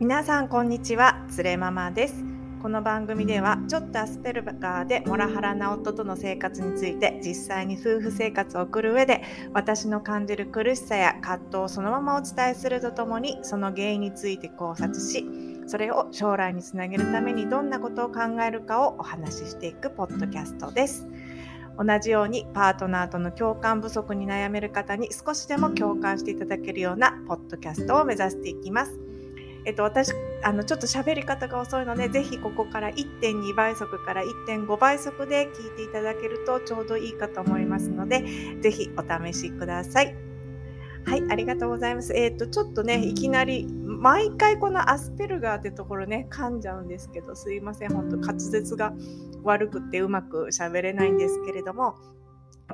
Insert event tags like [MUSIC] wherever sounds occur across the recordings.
皆さんこんにちはつれママですこの番組ではちょっとアスペルガーでモラハラな夫との生活について実際に夫婦生活を送る上で私の感じる苦しさや葛藤をそのままお伝えするとともにその原因について考察しそれを将来につなげるためにどんなことを考えるかをお話ししていくポッドキャストです。同じようにパートナーとの共感不足に悩める方に少しでも共感していただけるようなポッドキャストを目指していきます。えっと、私、あの、ちょっと喋り方が遅いので、ぜひここから1.2倍速から1.5倍速で聞いていただけるとちょうどいいかと思いますので、ぜひお試しください。はい、ありがとうございます。えっ、と、ちょっとね、いきなり、毎回このアスペルガーってところね、噛んじゃうんですけど、すいません、本当滑舌が悪くてうまく喋れないんですけれども、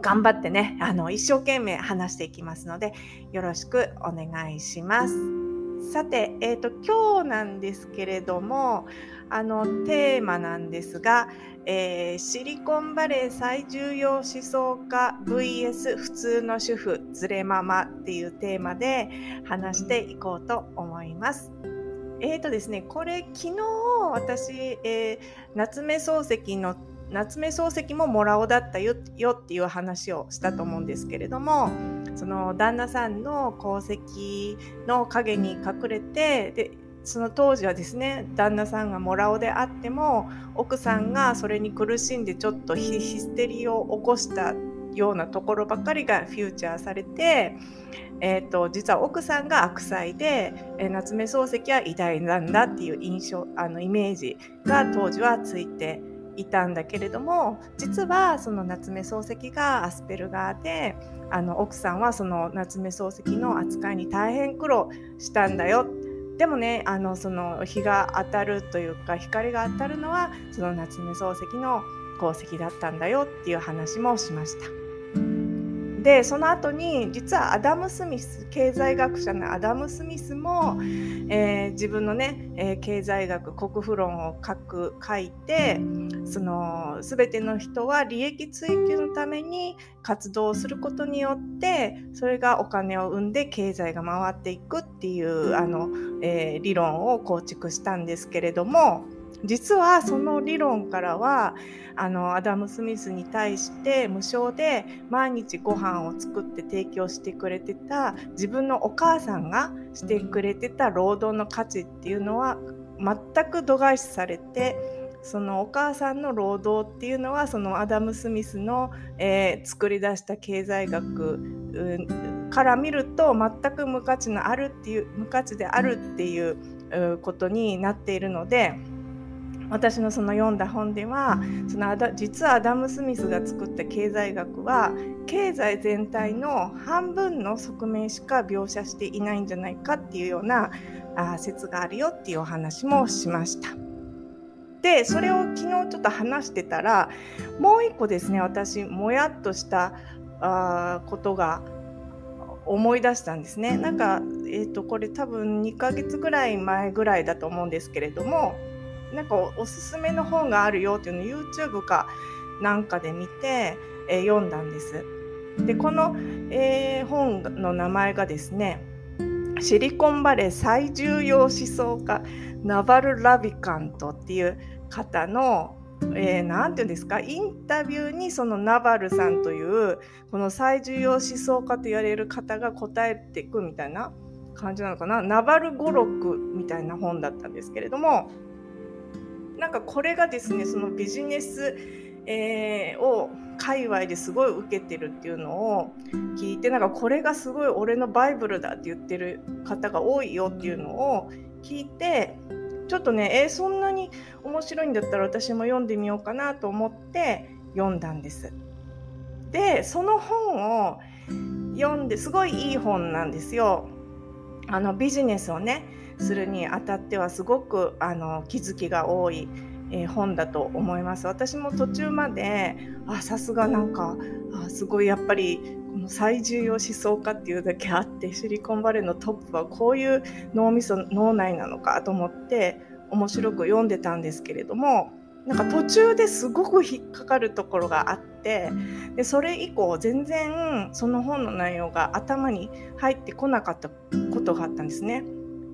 頑張ってね、あの、一生懸命話していきますので、よろしくお願いします。さて、えーと、今日なんですけれどもあのテーマなんですが、えー、シリコンバレー最重要思想家 VS 普通の主婦ズレママっていうテーマで話していこうと思います。えーとですね、これ昨日私、えー、夏目漱石の夏目漱石ももらおだったよっていう話をしたと思うんですけれどもその旦那さんの功績の陰に隠れてでその当時はですね旦那さんがもらおであっても奥さんがそれに苦しんでちょっとヒステリーを起こしたようなところばかりがフューチャーされて、えーと、実は奥さんが悪妻で、えー、夏目漱石は偉大なんだっていう印象あのイメージが当時はついていたんだけれども実はその夏目漱石がアスペルガーであの奥さんはその夏目漱石の扱いに大変苦労したんだよでもねあのその日が当たるというか光が当たるのはその夏目漱石の功績だったんだよっていう話もしました。でその後に実はアダム・スミス経済学者のアダム・スミスも、えー、自分のね、えー、経済学国富論を書く書いてその全ての人は利益追求のために活動することによってそれがお金を生んで経済が回っていくっていうあの、えー、理論を構築したんですけれども実はその理論からはあのアダム・スミスに対して無償で毎日ご飯を作って提供してくれてた自分のお母さんがしてくれてた労働の価値っていうのは全く度外視されてそのお母さんの労働っていうのはそのアダム・スミスの、えー、作り出した経済学から見ると全く無価値のあるっていう無価値であるっていうことになっているので。私のその読んだ本ではその実はアダム・スミスが作った経済学は経済全体の半分の側面しか描写していないんじゃないかっていうようなあ説があるよっていうお話もしました。でそれを昨日ちょっと話してたらもう一個ですね私もやっとしたあことが思い出したんですね。なんか、えーとこれ多分2ヶ月ぐらい前ぐらいだと思うんですけれどもなんかおすすめの本があるよっていうのを YouTube かなんかで見て、えー、読んだんです。でこの、えー、本の名前がですねシリコンバレー最重要思想家ナバル・ラビカントっていう方のえー、て言うんですかインタビューにそのナバルさんというこの最重要思想家と言われる方が答えていくみたいな感じなのかなナバル語録みたいな本だったんですけれどもなんかこれがですねそのビジネス、えー、を界隈ですごい受けてるっていうのを聞いてなんかこれがすごい俺のバイブルだって言ってる方が多いよっていうのを聞いてちょっとねえー、そんなに面白いんだったら私も読んでみようかなと思って読んだんです。でその本を読んですごいいい本なんですよ。あのビジネスをねするにあたってはすごくあの気づきが多い、えー、本だと思います。私も途中まであさすがなんかあすごいやっぱりこの最重要思想家っていうだけあってシリコンバレーのトップはこういう脳みそ脳内なのかと思って面白く読んでたんですけれどもなんか途中ですごく引っかかるところがあってでそれ以降全然その本の内容が頭に入ってこなかったことがあったんですね。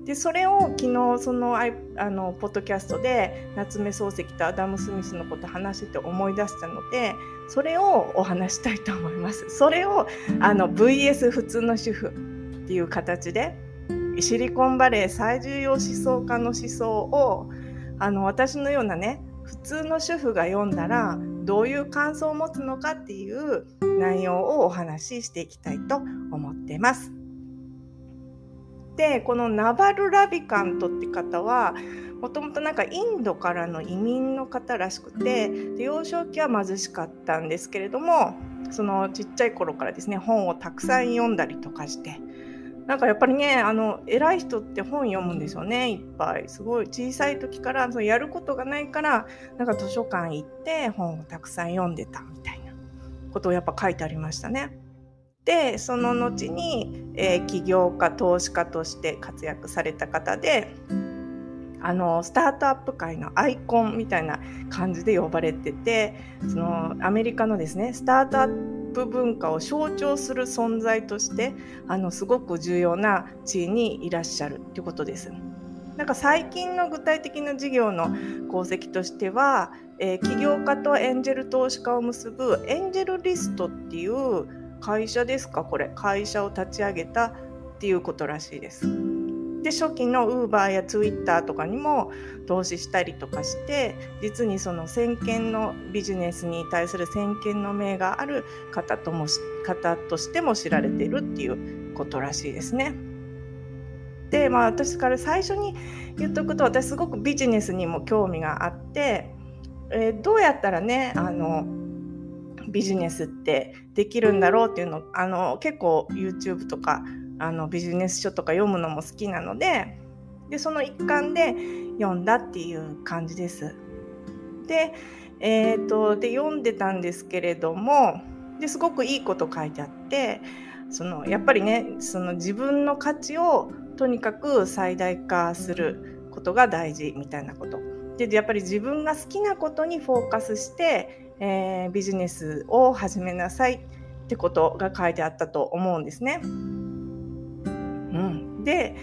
でそれを昨日そのあのポッドキャストで夏目漱石とアダム・スミスのこと話してて思い出したのでそれをお話したいと思います。それをあの VS 普通の主婦っていう形でシリコンバレー最重要思想家の思想をあの私のようなね普通の主婦が読んだらどういう感想を持つのかっていう内容をお話ししていきたいと思ってます。でこのナバル・ラビカントって方はもともとなんかインドからの移民の方らしくて幼少期は貧しかったんですけれどもそのちっちゃい頃からですね本をたくさん読んだりとかしてなんかやっぱりねあの偉い人って本読むんですよねいっぱいすごい小さい時からそのやることがないからなんか図書館行って本をたくさん読んでたみたいなことをやっぱ書いてありましたね。でその後に、えー、起業家投資家として活躍された方であのスタートアップ界のアイコンみたいな感じで呼ばれててそのアメリカのですねスタートアップ文化を象徴する存在としてあのすごく重要な地位にいらっしゃるということです。なんか最近の具体的な事業の功績としては、えー、起業家とエンジェル投資家を結ぶエンジェルリストっていう会社ですか？これ会社を立ち上げたっていうことらしいです。で初期のウーバーやツイッターとかにも投資したりとかして実にその先見のビジネスに対する先見の明がある方とも方としても知られているっていうことらしいですね。でまあ私から最初に言っとくと私すごくビジネスにも興味があって、えー、どうやったらねあのビジネスってできるんだろうっていうのあの結構 YouTube とかあのビジネス書とか読むのも好きなのででその一環で読んだっていう感じです。で,、えーと、で読んでたんですけれどもですごくいいこと書いてあってそのやっぱりねその自分の価値をとにかく最大化することが大事みたいなこと。でやっぱり自分が好きなことにフォーカスしてえー、ビジネスを始めなさいってことが書いてあったと思うんですね。うん、で、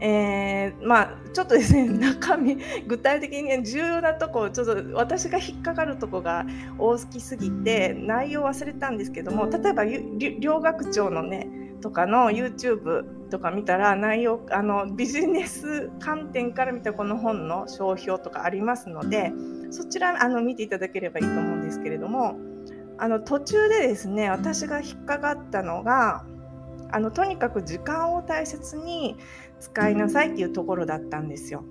えー、まあちょっとですね [LAUGHS] 中身具体的に、重要なとこちょっと私が引っかかるとこが大好きすぎて内容忘れたんですけども例えば両学長のねとかの YouTube とか見たら内容あのビジネス観点から見たこの本の商標とかありますのでそちらあの見ていただければいいと思うんですけれどもあの途中でですね私が引っかかったのがあのとにかく時間を大切に使いなさいっていうところだったんですよ。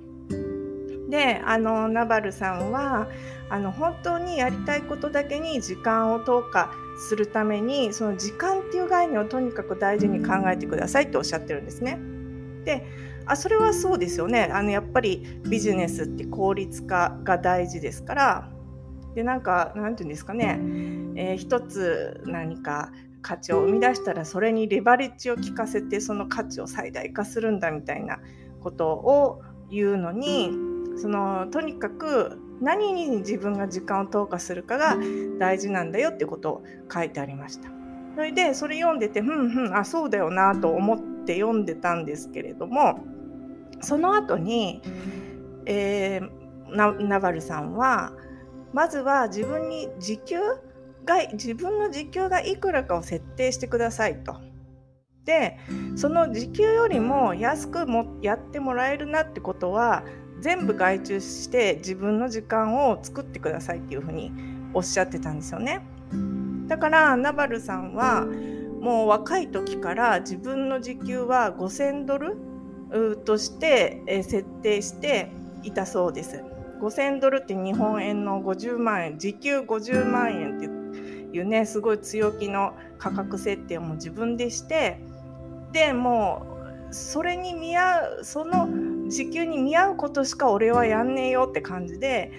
であのナバルさんはあの本当にやりたいことだけに時間を投下するためにその時間っていう概念をとにかく大事に考えてくださいっておっしゃってるんですね。であそれはそうですよね。あのやっぱりビジネスって効率化が大事ですから。でなんかなんていうんですかね、えー、一つ何か価値を生み出したらそれにレバレッジを効かせてその価値を最大化するんだみたいなことを言うのにそのとにかく何に自分が時間を投下するかが大事なんだよってことを書いてありました。それでそれ読んでてふんふんあそうだよなと思って読んでたんですけれどもその後に、えー、ナバルさんはまずは自分に時給が自分の時給がいくらかを設定してくださいと。でその時給よりも安くもやってもらえるなってことは全部外注して自分の時間を作ってくださいっていうふうにおっしゃってたんですよね。だからナバルさんはもう若い時から自分の時給は5000ドルとして設定していたそうです。5000ドルって日本円の50万円時給50万円っていうねすごい強気の価格設定をも自分でしてでもうそれに見合うその時給に見合うことしか俺はやん。ねえよって感じで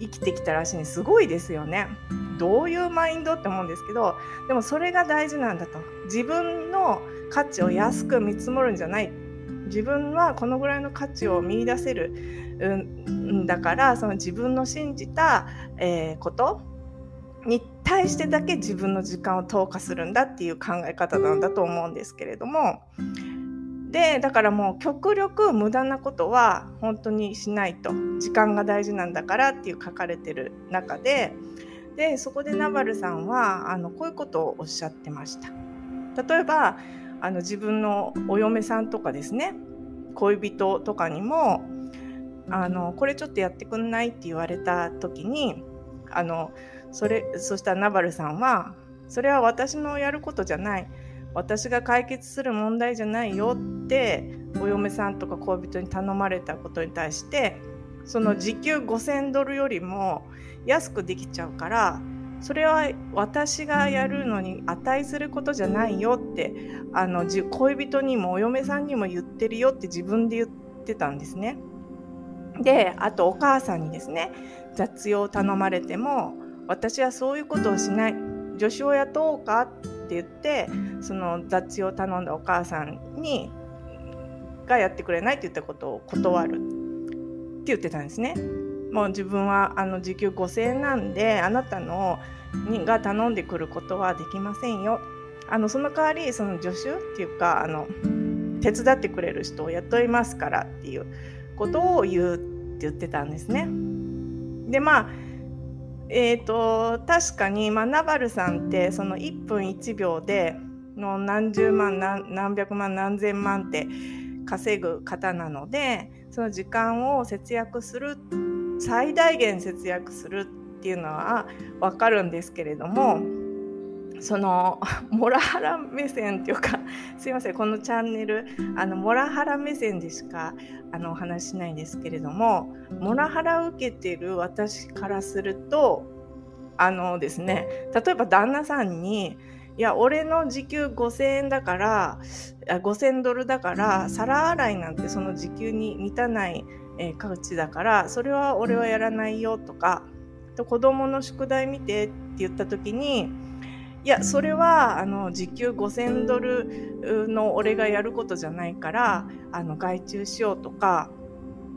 生きてきたらしいん。ですごいですよね。どういうマインドって思うん。ですけどでもそれが大事なん。だと自分の価値を安く見積もるん。じゃない自分はこのぐらいの価値を見いだせるんだからその自分の信じた、え、ことに対してだけ自分の時間を投下するんだっていう考え方なんだと思うんですけれども。でだからもう極力無駄なことは本当にしないと。時間が大事なんだからっていう書かれてる中で。でそこでナバルさんはあのこういうことをおっしゃってました。例えばあの自分のお嫁さんとかですね恋人とかにもあのこれちょっとやってくんないって言われた時にあのそれそしたらナバルさんはそれは私のやることじゃない。私が解決する問題じゃないよってお嫁さんとか恋人に頼まれたことに対してその時給5000ドルよりも安くできちゃうからそれは私がやるのに値することじゃないよってあの恋人にもお嫁さんにも言ってるよって自分で言ってたんですね。であとお母さんにですね雑用を頼まれても私はそういうことをしない助手を雇おうかって言ってその雑用を頼んだお母さんにがやってくれないって言ったことを断るって言ってたんですね。もう自分はあの時給5000円なんであなたのにが頼んでくることはできませんよ。あのその代わりその助手っていうかあの手伝ってくれる人を雇いますからっていうことを言うって言ってたんですね。でまあえーと、確かに、まあ、ナバルさんってその1分1秒での何十万何何百万何千万って稼ぐ方なのでその時間を節約する最大限節約するっていうのは分かるんですけれどもその [LAUGHS] モラハラ目線っていうか [LAUGHS] すいませんこのチャンネルあのモラハラ目線でしかあのお話しないんですけれどもモラハラを受けてる私からするとあのですね例えば旦那さんにいや俺の時給5000円だから5000ドルだから皿洗いなんてその時給に満たない、えー、価値だからそれは俺はやらないよとかと子供の宿題見てって言った時にいやそれはあの時給5000ドルの俺がやることじゃないからあの外注しようとか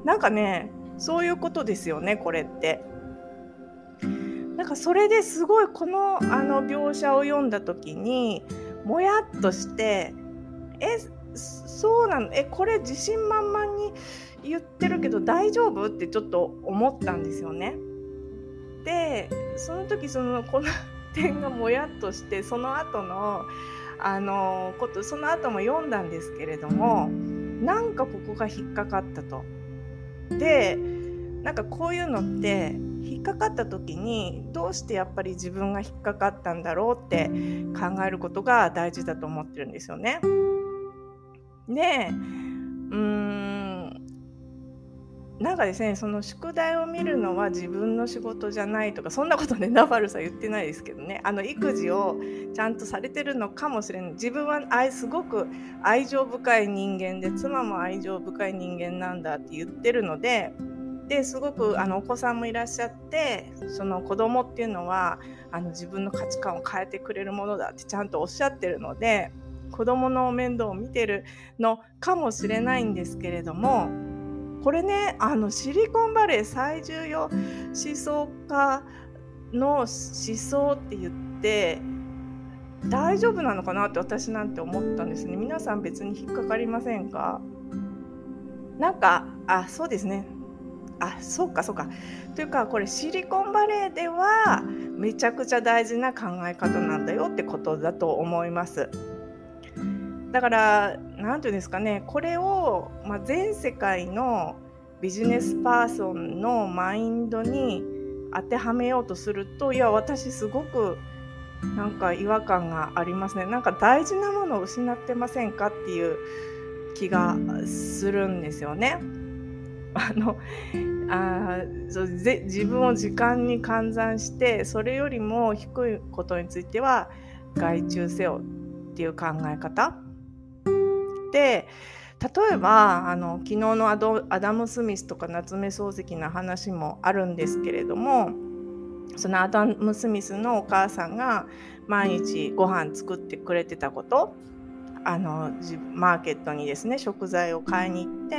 なんかねそういうことですよねこれって。なんかそれですごいこのあの描写を読んだ時にもやっとしてえそうなの？えこれ自信満々に言ってるけど大丈夫？ってちょっと思ったんですよね。でその時そのこの点がもやっとしてその後のあのことその後も読んだんですけれどもなんかここが引っかかったと。でなんかこういうのって引っかかった時にどうしてやっぱり自分が引っかかったんだろうって考えることが大事だと思ってるんですよね。でうーんなんかですねその宿題を見るのは自分の仕事じゃないとかそんなことねナバルさん言ってないですけどね。[LAUGHS] あの育児をちゃんとされてるのかもしれない自分は愛すごく愛情深い人間で妻も愛情深い人間なんだって言ってるのでですごくあのお子さんもいらっしゃってその子供っていうのはあの自分の価値観を変えてくれるものだってちゃんとおっしゃってるので子供の面倒を見てるのかもしれないんですけれどもこれねあのシリコンバレー最重要思想家の思想って言って大丈夫なのかなって私なんて思ったんですね。皆さん別に引っかかりませんか？なんかあそうですね。あそうかそうか。というかこれシリコンバレーではめちゃくちゃ大事な考え方なんだよってことだと思います。だから何て言うんですかねこれを、まあ、全世界のビジネスパーソンのマインドに当てはめようとするといや私すごくなんか違和感がありますねなんか大事なものを失ってませんかっていう気がするんですよね。あのあぜ自分を時間に換算してそれよりも低いことについては外注せよっていう考え方で例えばあの昨日のアドアダム・スミスとか夏目漱石の話もあるんですけれどもそのアダム・スミスのお母さんが毎日ご飯作ってくれてたことあのマーケットにですね食材を買いに行って、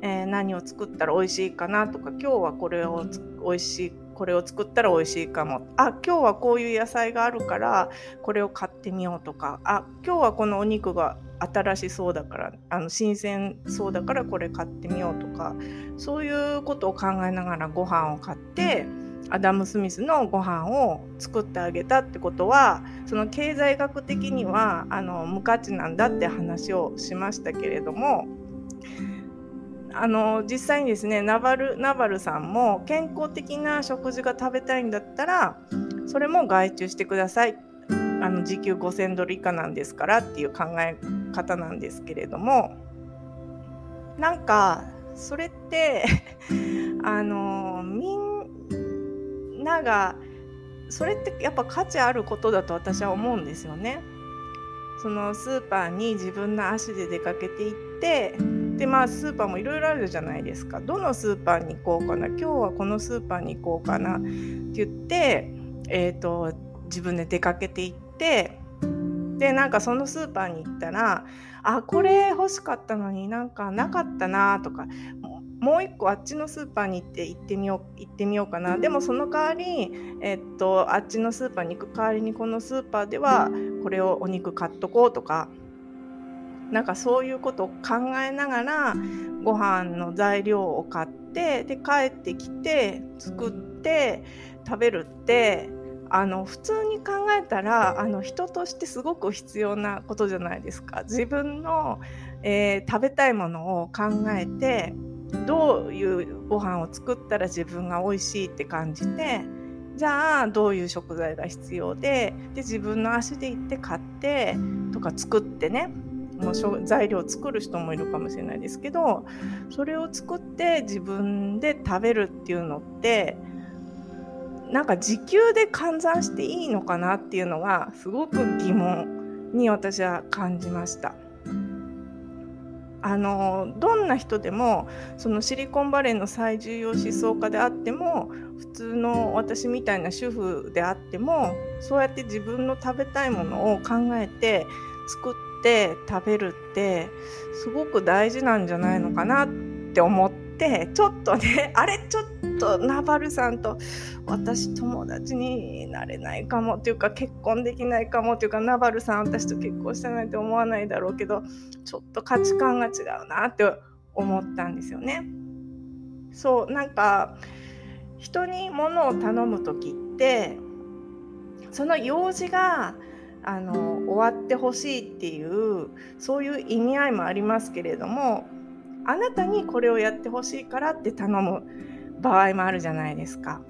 えー、何を作ったら美味しいかなとか今日はこれを美味しいこれを作ったら美味しいかも。あ今日はこういう野菜があるからこれを買ってみようとか。あ今日はこのお肉が新しそうだからあの新鮮そうだからこれ買ってみようとかそういうことを考えながらご飯を買ってアダム・スミスのご飯を作ってあげたってことはその経済学的にはあの無価値なんだって話をしましたけれどもあの実際にですねナバルナバルさんも健康的な食事が食べたいんだったらそれも外注してくださいあの時給5000ドル以下なんですからっていう考え方なんですけれども。なんかそれって [LAUGHS] あのみんながそれってやっぱ価値あることだと私は思うんですよね。そのスーパーに自分の足で出かけていってでまあスーパーもいろいろあるじゃないですか。どのスーパーに行こうかな今日はこのスーパーに行こうかなって言って、えーと、自分で出かけていっててでなんかそのスーパーに行ったらあこれ欲しかったのになんかなかったなとかもう一個あっちのスーパーに行って行ってみよう行ってみようかな。でもその代わり、えっと、あっちのスーパーに行く代わりにこのスーパーではこれをお肉買っとこうとかなんかそういうことを考えながらご飯の材料を買ってで帰ってきて作って食べるってあの普通に考えたらあの人としてすごく必要なことじゃないですか。自分の、えー、食べたいものを考えてどういうご飯を作ったら自分が美味しいって感じてじゃあどういう食材が必要でで自分の足で行って買ってとか作ってねもう材料を作る人もいるかもしれないですけどそれを作って自分で食べるっていうのってなんか時給で換算していいのかなっていうのがすごく疑問に私は感じました。あのどんな人でもそのシリコンバレーの最重要思想家であっても普通の私みたいな主婦であってもそうやって自分の食べたいものを考えて作って食べるってすごく大事なんじゃないのかなって思ってちょっとね [LAUGHS] あれちょっとナバルさんと私友達になれないかもっていうか結婚できないかもっていうかナバルさん私と結婚したなんて思わないだろうけどちょっと価値観が違うなって思ったんですよね。そうなんか人に物を頼む時ってその用事があの終わってほしいっていうそういう意味合いもありますけれどもあなたにこれをやってほしいからって頼む場合もあるじゃないですか。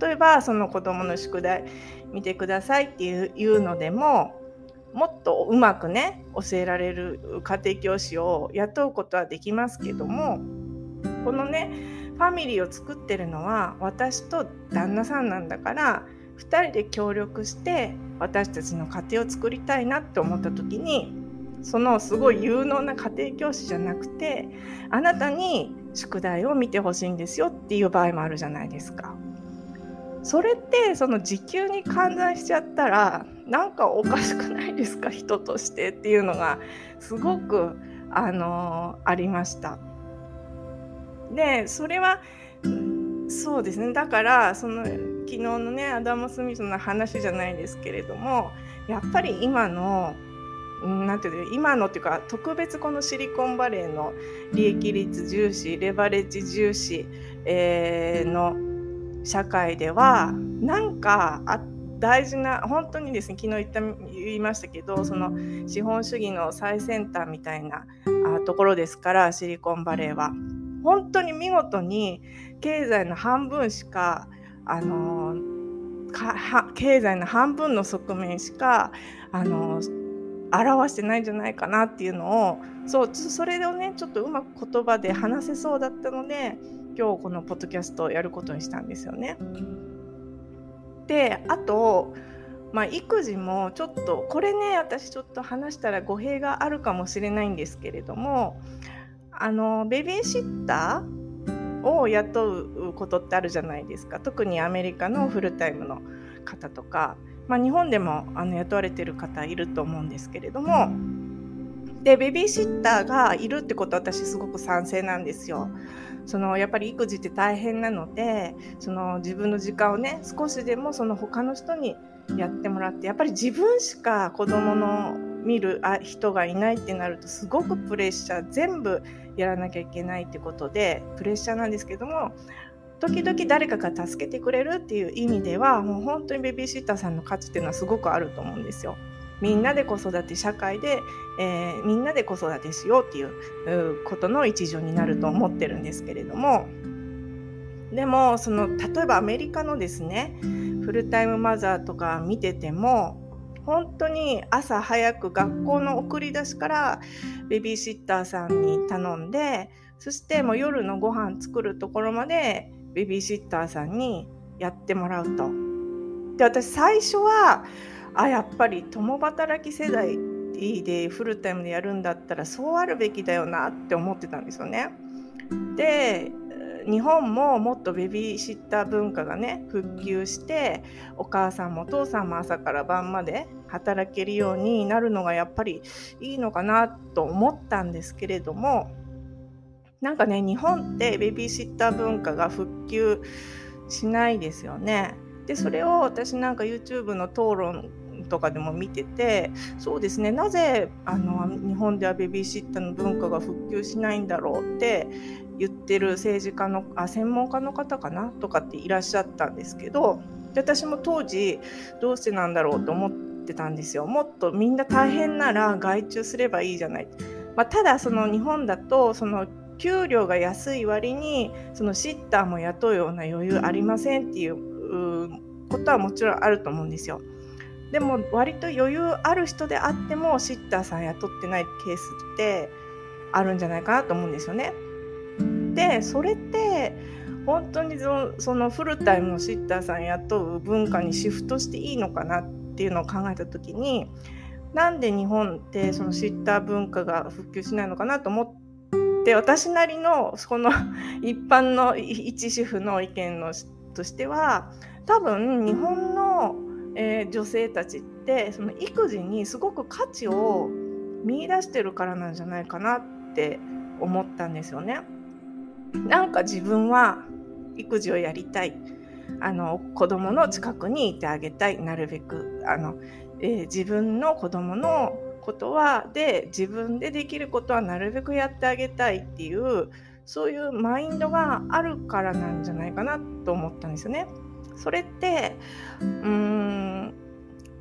例えばその子どもの宿題見てくださいっていうのでももっとうまくね教えられる家庭教師を雇うことはできますけどもこのねファミリーを作ってるのは私と旦那さんなんだから2人で協力して私たちの家庭を作りたいなって思った時にそのすごい有能な家庭教師じゃなくてあなたに宿題を見てほしいんですよっていう場合もあるじゃないですか。それってその時給に換算しちゃったらなんかおかしくないですか？人としてっていうのがすごくあのありました。でそれはそうですねだからその昨日のねアダム・スミスの話じゃないですけれどもやっぱり今のなんていうの今のっていうか特別このシリコンバレーの利益率重視レバレッジ重視、えー、の社会ではなんかあ大事な本当にですね昨日言った言いましたけどその資本主義の最先端みたいなところですからシリコンバレーは。本当に見事に経済の半分しかあの経済の半分の側面しかあの表してないんじゃないかなっていうのをそうそれをねちょっとうまく言葉で話せそうだったので今日このポッドキャストをやることにしたんですよね。であと、まあ、育児もちょっとこれね私ちょっと話したら語弊があるかもしれないんですけれどもあのベビーシッターを雇うことってあるじゃないですか特にアメリカのフルタイムの方とか、まあ、日本でもあの雇われてる方いると思うんですけれどもでベビーシッターがいるってことは私すごく賛成なんですよ。そのやっぱり育児って大変なのでその自分の時間をね少しでもその他の人にやってもらってやっぱり自分しか子供の見る人がいないってなるとすごくプレッシャー全部やらなきゃいけないってことでプレッシャーなんですけども時々誰かが助けてくれるっていう意味ではもう本当にベビーシッターさんの価値っていうのはすごくあると思うんですよ。みんなで子育て社会で、えー、みんなで子育てしようっていうことの一助になると思ってるんですけれどもでもその例えばアメリカのですねフルタイムマザーとか見てても本当に朝早く学校の送り出しからベビーシッターさんに頼んでそしてもう夜のご飯作るところまでベビーシッターさんにやってもらうと。で私最初はあやっぱり共働き世代でフルタイムでやるんだったらそうあるべきだよなって思ってたんですよね。で日本ももっとベビーシッター文化がね復旧してお母さんもお父さんも朝から晩まで働けるようになるのがやっぱりいいのかなと思ったんですけれどもなんかね日本ってベビーシッター文化が復旧しないですよね。でそれを私なんか YouTube の討論とかでも見ててそうですねなぜあの日本ではベビーシッターの文化が復旧しないんだろうって言ってる政治家のあ専門家の方かな？とかっていらっしゃったんですけどで私も当時どうしてなんだろうと思ってたんですよ。もっとみんな大変なら外注すればいいじゃない、まあ、ただその日本だとその給料が安い割にそのシッターも雇うような余裕ありませんっていうことはもちろんあると思うんですよ。でも割と余裕ある人であってもシッターさん雇ってないケースってあるんじゃないかなと思うんですよね。でそれって本当にそのフルタイムのシッターさん雇う文化にシフトしていいのかなっていうのを考えた時になんで日本ってそのシッター文化が復旧しないのかなと思って私なりのこの [LAUGHS] 一般の一主婦の意見のとしては多分日本のえー、女性たちってその育児にすごく価値を見いだしてるからなんじゃないかなって思ったんですよね。なんか自分は育児をやりたいあの子供の近くにいてあげたいなるべくあの、えー、自分の子供のことはで自分でできることはなるべくやってあげたいっていうそういうマインドがあるからなんじゃないかなと思ったんですよね。それってうーん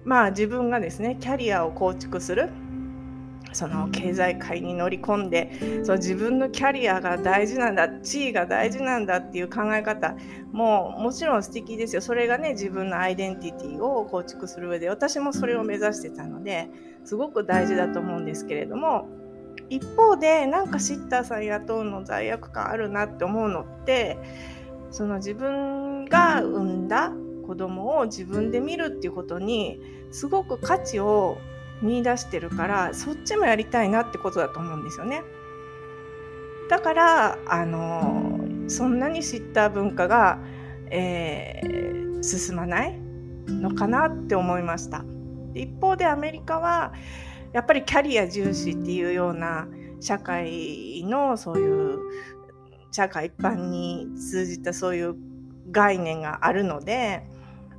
まあ自分がですねキャリアを構築するその経済界に乗り込んでそう自分のキャリアが大事なんだ地位が大事なんだっていう考え方ももちろん素敵ですよそれがね自分のアイデンティティを構築する上で私もそれを目指してたのですごく大事だと思うんですけれども一方でなんかシッターさん雇うの罪悪感あるなって思うのってその自分が産んだ子供を自分で見るっていうことにすごく価値を見出してるからそっちもやりたいなってことだと思うんですよね。だからあのそんなにシッター文化が、えー、進まないのかなって思いました。一方でアメリカはやっぱりキャリア重視っていうような社会のそういう社会一般に通じたそういう概念があるので、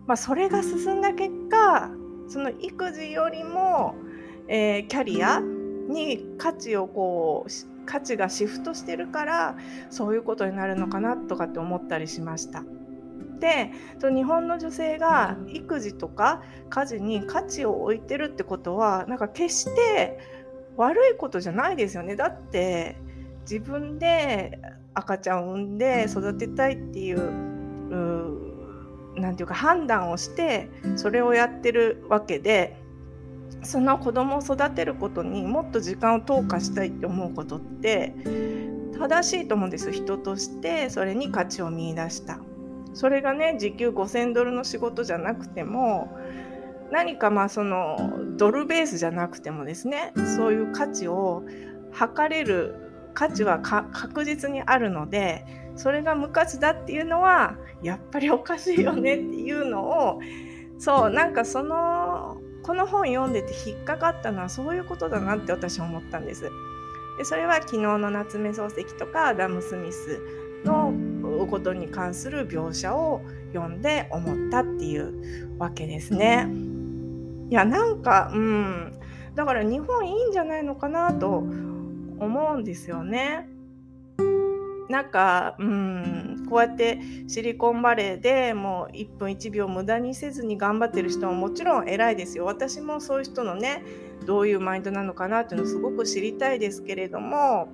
まあ、それが進んだ結果その育児よりも、えー、キャリアに価値をこう価値がシフトしてるからそういうことになるのかなとかって思ったりしました。で日本の女性が育児とか家事に価値を置いてるってことはなんか決して悪いことじゃないですよね。だって自分で赤ちゃんを産んで育てたいっていう何て言うか判断をしてそれをやってるわけでその子供を育てることにもっと時間を投下したいって思うことって正しいと思うんです人としてそれに価値を見いだした。それがね時給5000ドルの仕事じゃなくても何かまあそのドルベースじゃなくてもですねそういう価値を測れる価値は確実にあるのでそれが無価値だっていうのはやっぱりおかしいよねっていうのをそうなんかそのこの本読んでて引っかかったのはそういうことだなって私は思ったんです。でそれは昨日の夏目漱石とかアダム・スミスのことに関する描写を読んで思ったっていうわけですね。いやなんかうんだから日本いいんじゃないのかなと思うんですよね。なんか、うん、こうやってシリコンバレーでもう1分1秒無駄にせずに頑張ってる人ももちろん偉いですよ。私もそういう人のね、どういうマインドなのかなっていうのをすごく知りたいですけれども、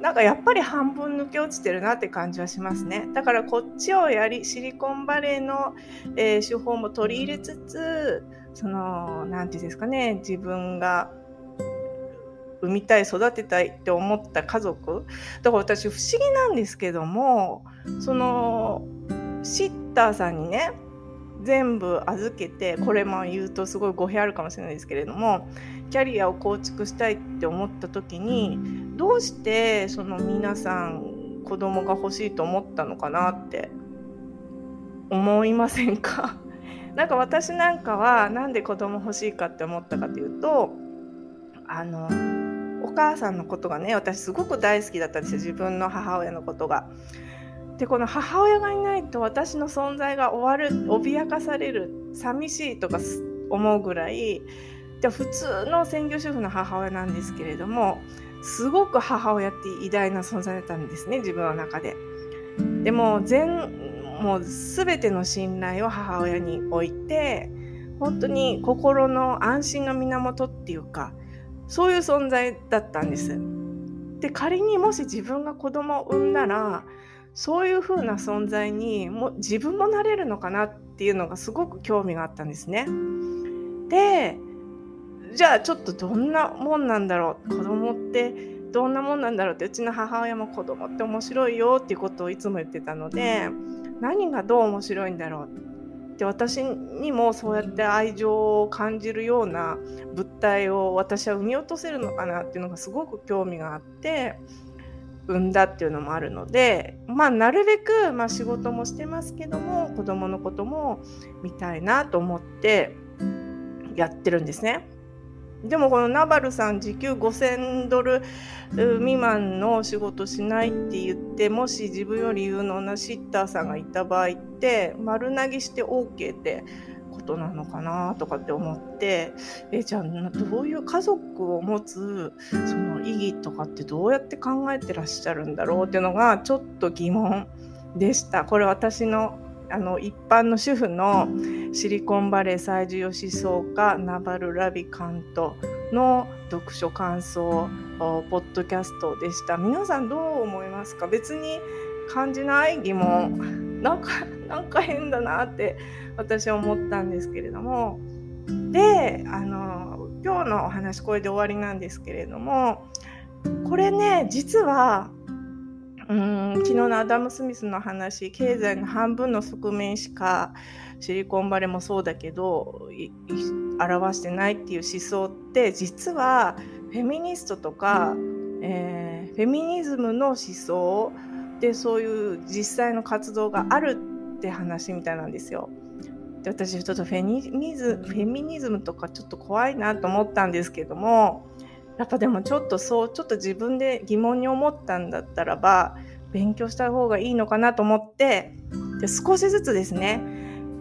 なんかやっぱり半分抜け落ちてるなって感じはしますね。だからこっちをやり、シリコンバレーの、えー、手法も取り入れつつ、その、なんていうんですかね、自分が産みたい育てたいって思った家族だから私不思議なんですけどもそのシッターさんにね全部預けてこれも言うとすごい語弊あるかもしれないですけれどもキャリアを構築したいって思った時にどうしてその皆さん子供が欲しいと思ったのかなって思いませんか？[LAUGHS] なんか私なんかはなんで子供欲しいかって思ったかというとあのお母さんのことがね私すごく大好きだったんですよ自分の母親のことが。でこの母親がいないと私の存在が終わる脅かされる寂しいとか思うぐらいで普通の専業主婦の母親なんですけれどもすごく母親って偉大な存在だったんですね自分の中で。でも全もう全ての信頼を母親に置いて本当に心の安心の源っていうかそういう存在だったんです。で仮にもし自分が子供を産んだらそういう風な存在にも自分もなれるのかなっていうのがすごく興味があったんですね。でじゃあちょっとどんなもんなんだろう子供ってどんなもんなんだろうってうちの母親も子供って面白いよっていうことをいつも言ってたので何がどう面白いんだろうで私にもそうやって愛情を感じるような物体を私は産み落とせるのかなっていうのがすごく興味があって産んだっていうのもあるのでまあなるべく、まあ、仕事もしてますけども子供のことも見たいなと思ってやってるんですね。でもこのナバルさん時給5000ドル未満の仕事しないって言ってもし自分より有能なシッターさんがいた場合って丸投げして OK ってことなのかなとかって思ってえじゃあどういう家族を持つその意義とかってどうやって考えてらっしゃるんだろうっていうのがちょっと疑問でした。これ私のあの一般の主婦のシリコンバレー最重要思想家ナバル・ラビカントの読書感想ポッドキャストでした。皆さんどう思いますか？別に感じない疑問。なんかなんか変だなって私は思ったんですけれども。であの今日のお話これで終わりなんですけれども。これね実はうん昨日のアダム・スミスの話経済の半分の側面しかシリコンバレーもそうだけど表してないっていう思想って実はフェミニストとか、えー、フェミニズムの思想でそういう実際の活動があるって話みたいなんですよ。で私ちょっとフェミズフェミニズムとかちょっと怖いなと思ったんですけどもやっぱでもちょっとそうちょっと自分で疑問に思ったんだったらば勉強した方がいいのかなと思ってで少しずつですね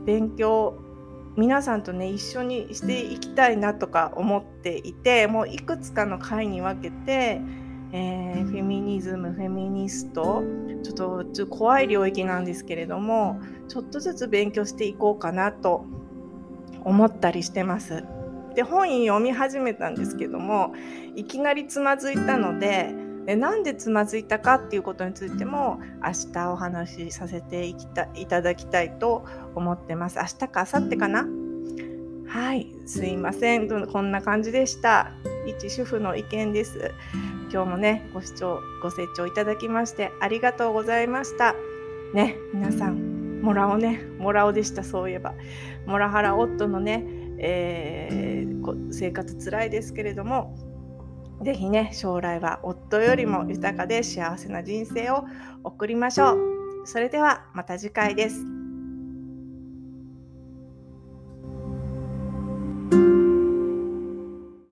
勉強皆さんとね一緒にしていきたいなとか思っていてもういくつかの回に分けて、えー、フェミニズムフェミニストちょっとちょっと怖い領域なんですけれどもちょっとずつ勉強していこうかなと思ったりしてます。で本読み始めたんですけどもいきなりつまずいたのででなんでつまずいたかっていうことについても明日お話しさせていきたいただきたいと思ってます。明日か明後日かな？はいすいません。こんな感じでした。一主婦の意見です。今日もねご視聴ご清聴いただきましてありがとうございました。ね皆さんモラオね。モラオでしたそういえば。モラハラ夫のねえー、生活つらいですけれども是非ね将来は夫よりも豊かで幸せな人生を送りましょう。それではまた次回です。